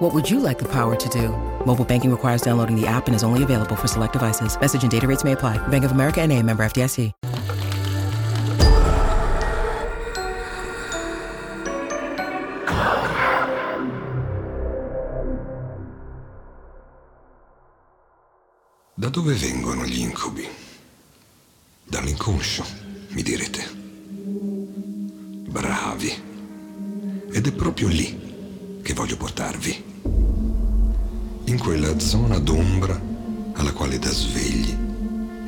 What would you like the power to do? Mobile banking requires downloading the app and is only available for select devices. Message and data rates may apply. Bank of America and a member FDIC. Da dove vengono gli incubi? Dall'inconscio, mi direte. Bravi. Ed è proprio lì che voglio portarvi. In quella zona d'ombra alla quale da svegli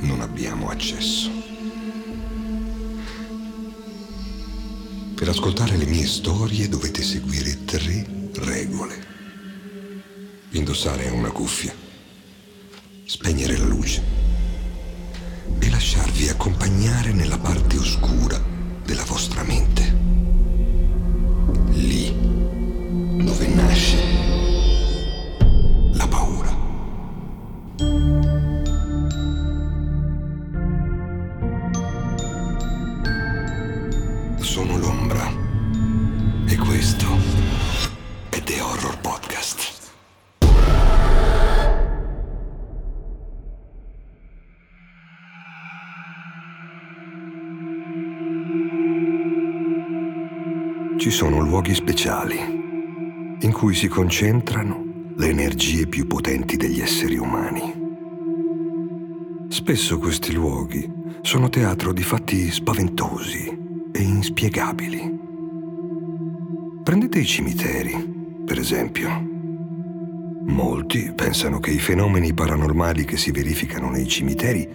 non abbiamo accesso. Per ascoltare le mie storie dovete seguire tre regole. Indossare una cuffia, spegnere la luce e lasciarvi accompagnare nella parte oscura della vostra mente. Ci sono luoghi speciali in cui si concentrano le energie più potenti degli esseri umani. Spesso questi luoghi sono teatro di fatti spaventosi e inspiegabili. Prendete i cimiteri, per esempio. Molti pensano che i fenomeni paranormali che si verificano nei cimiteri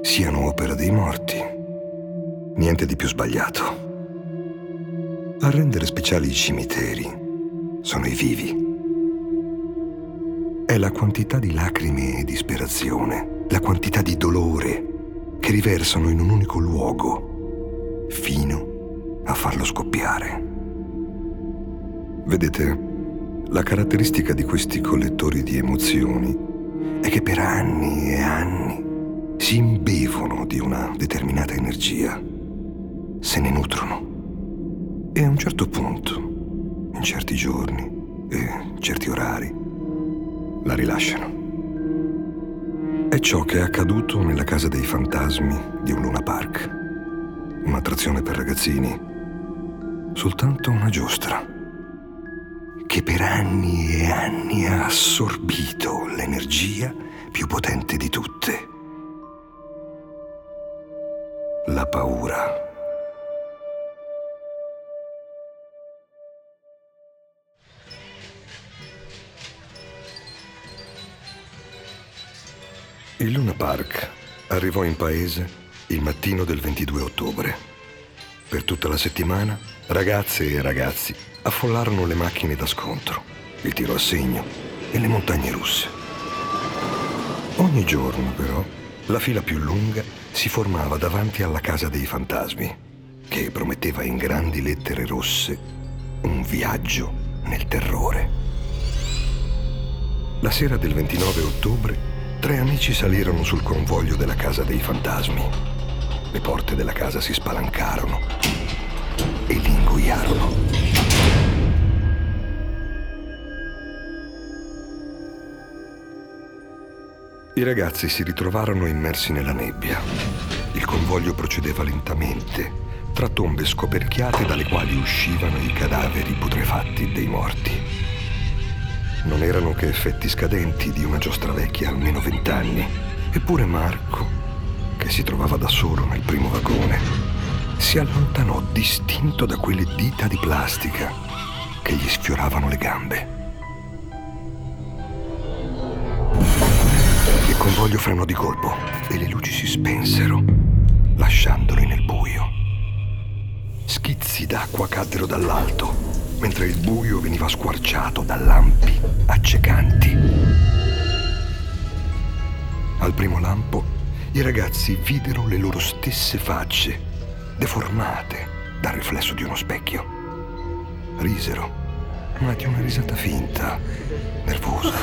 siano opera dei morti. Niente di più sbagliato. A rendere speciali i cimiteri sono i vivi. È la quantità di lacrime e disperazione, la quantità di dolore che riversano in un unico luogo, fino a farlo scoppiare. Vedete, la caratteristica di questi collettori di emozioni è che per anni e anni si imbevono di una determinata energia, se ne nutrono e a un certo punto, in certi giorni e certi orari, la rilasciano. È ciò che è accaduto nella casa dei fantasmi di un Luna Park, un'attrazione per ragazzini, soltanto una giostra, che per anni e anni ha assorbito l'energia più potente di tutte. La paura. Il Luna Park arrivò in paese il mattino del 22 ottobre. Per tutta la settimana, ragazze e ragazzi affollarono le macchine da scontro, il tiro a segno e le montagne russe. Ogni giorno, però, la fila più lunga si formava davanti alla casa dei fantasmi, che prometteva in grandi lettere rosse un viaggio nel terrore. La sera del 29 ottobre Tre amici salirono sul convoglio della casa dei fantasmi. Le porte della casa si spalancarono e li ingoiarono. I ragazzi si ritrovarono immersi nella nebbia. Il convoglio procedeva lentamente, tra tombe scoperchiate dalle quali uscivano i cadaveri putrefatti dei morti non erano che effetti scadenti di una giostra vecchia almeno vent'anni. Eppure Marco, che si trovava da solo nel primo vagone, si allontanò distinto da quelle dita di plastica che gli sfioravano le gambe. Il convoglio frenò di colpo e le luci si spensero, lasciandoli nel buio. Schizzi d'acqua caddero dall'alto mentre il buio veniva squarciato da lampi accecanti. Al primo lampo, i ragazzi videro le loro stesse facce, deformate dal riflesso di uno specchio. Risero, ma di una risata finta, nervosa.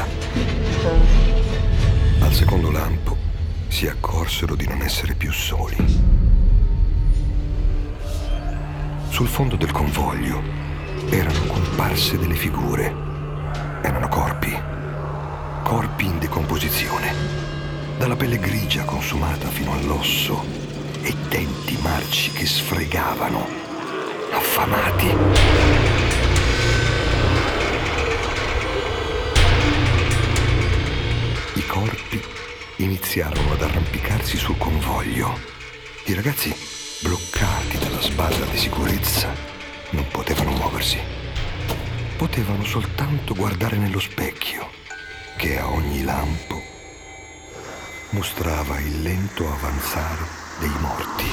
Al secondo lampo si accorsero di non essere più soli. Sul fondo del convoglio erano comparse delle figure. Erano corpi. Corpi in decomposizione. Dalla pelle grigia consumata fino all'osso e denti marci che sfregavano. Affamati. I corpi iniziarono ad arrampicarsi sul convoglio. I ragazzi, bloccati dalla sbarra di sicurezza, non potevano muoversi. Potevano soltanto guardare nello specchio, che a ogni lampo mostrava il lento avanzare dei morti.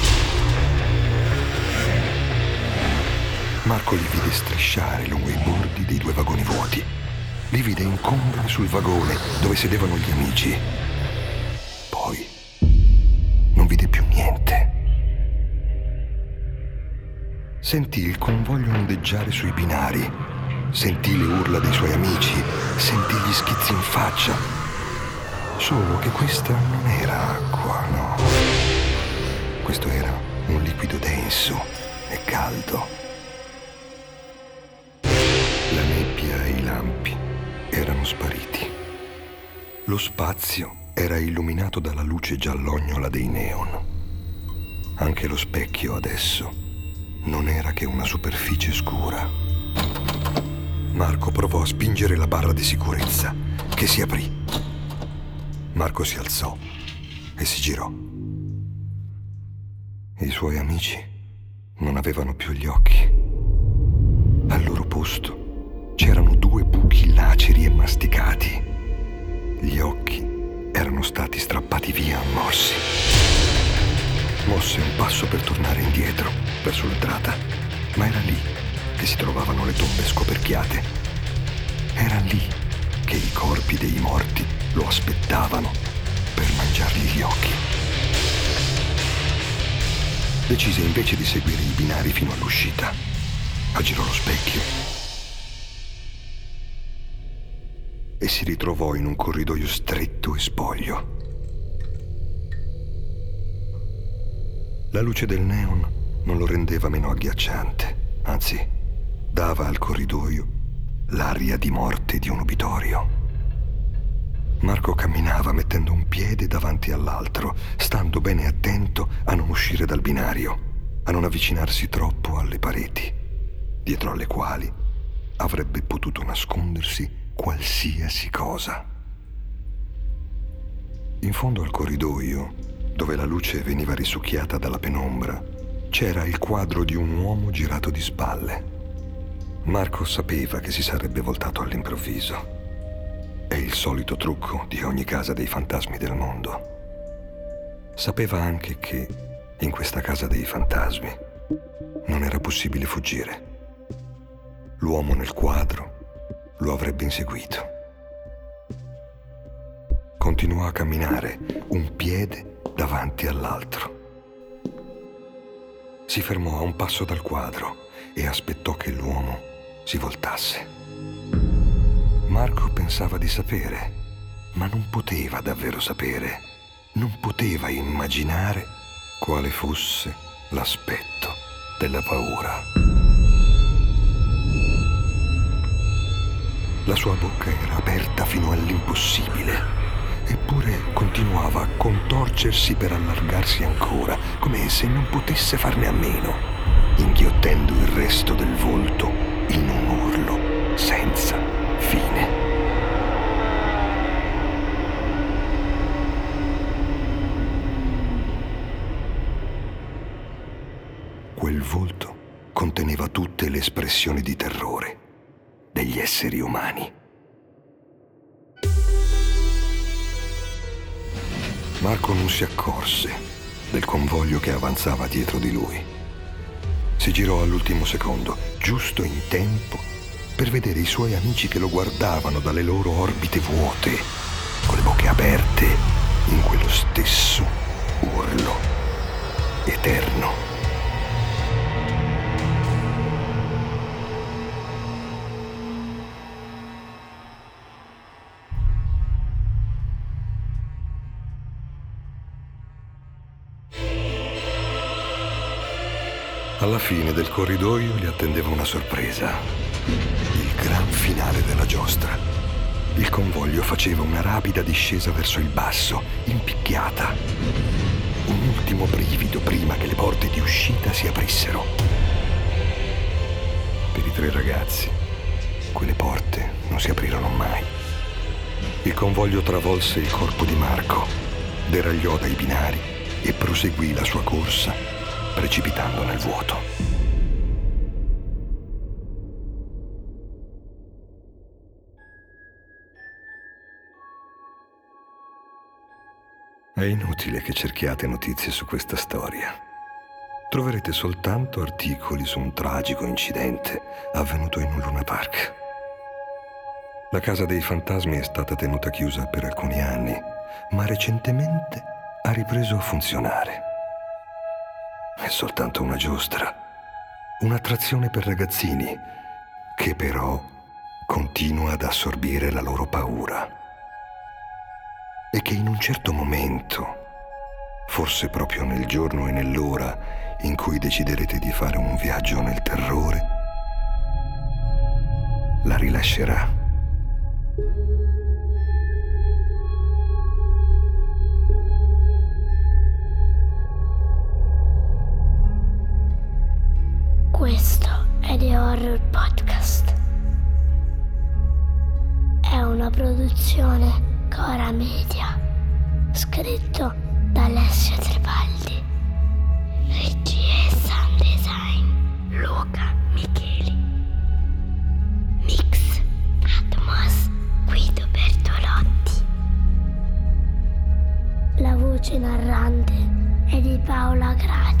Marco li vide strisciare lungo i bordi dei due vagoni vuoti. Li vide incombere sul vagone dove sedevano gli amici. Sentì il convoglio ondeggiare sui binari, sentì le urla dei suoi amici, sentì gli schizzi in faccia. Solo che questa non era acqua, no. Questo era un liquido denso e caldo. La nebbia e i lampi erano spariti. Lo spazio era illuminato dalla luce giallognola dei neon. Anche lo specchio adesso non era che una superficie scura. Marco provò a spingere la barra di sicurezza, che si aprì. Marco si alzò e si girò. I suoi amici non avevano più gli occhi. Al loro posto c'erano due buchi laceri e masticati. Gli occhi erano stati strappati via a morsi. Mosse un passo per tornare indietro, verso l'entrata, ma era lì che si trovavano le tombe scoperchiate. Era lì che i corpi dei morti lo aspettavano per mangiargli gli occhi. Decise invece di seguire i binari fino all'uscita. Aggirò lo specchio e si ritrovò in un corridoio stretto e spoglio. La luce del neon non lo rendeva meno agghiacciante, anzi, dava al corridoio l'aria di morte di un obitorio. Marco camminava mettendo un piede davanti all'altro, stando bene attento a non uscire dal binario, a non avvicinarsi troppo alle pareti, dietro alle quali avrebbe potuto nascondersi qualsiasi cosa. In fondo al corridoio, dove la luce veniva risucchiata dalla penombra, c'era il quadro di un uomo girato di spalle. Marco sapeva che si sarebbe voltato all'improvviso. È il solito trucco di ogni casa dei fantasmi del mondo. Sapeva anche che in questa casa dei fantasmi non era possibile fuggire. L'uomo nel quadro lo avrebbe inseguito. Continuò a camminare, un piede davanti all'altro. Si fermò a un passo dal quadro e aspettò che l'uomo si voltasse. Marco pensava di sapere, ma non poteva davvero sapere, non poteva immaginare quale fosse l'aspetto della paura. La sua bocca era aperta fino all'impossibile, eppure continuava a contorcersi per allargarsi ancora, come se non potesse farne a meno, inghiottendo il resto del volto in un urlo senza fine. Quel volto conteneva tutte le espressioni di terrore degli esseri umani. Marco non si accorse del convoglio che avanzava dietro di lui. Si girò all'ultimo secondo, giusto in tempo per vedere i suoi amici che lo guardavano dalle loro orbite vuote, con le bocche aperte, in quello stesso Alla fine del corridoio li attendeva una sorpresa. Il gran finale della giostra. Il convoglio faceva una rapida discesa verso il basso, impicchiata. Un ultimo brivido prima che le porte di uscita si aprissero. Per i tre ragazzi, quelle porte non si aprirono mai. Il convoglio travolse il corpo di Marco, deragliò dai binari e proseguì la sua corsa precipitando nel vuoto. È inutile che cerchiate notizie su questa storia. Troverete soltanto articoli su un tragico incidente avvenuto in un Luna Park. La casa dei fantasmi è stata tenuta chiusa per alcuni anni, ma recentemente ha ripreso a funzionare. Soltanto una giostra, un'attrazione per ragazzini che però continua ad assorbire la loro paura e che in un certo momento, forse proprio nel giorno e nell'ora in cui deciderete di fare un viaggio nel terrore, la rilascerà. Paola Gradi.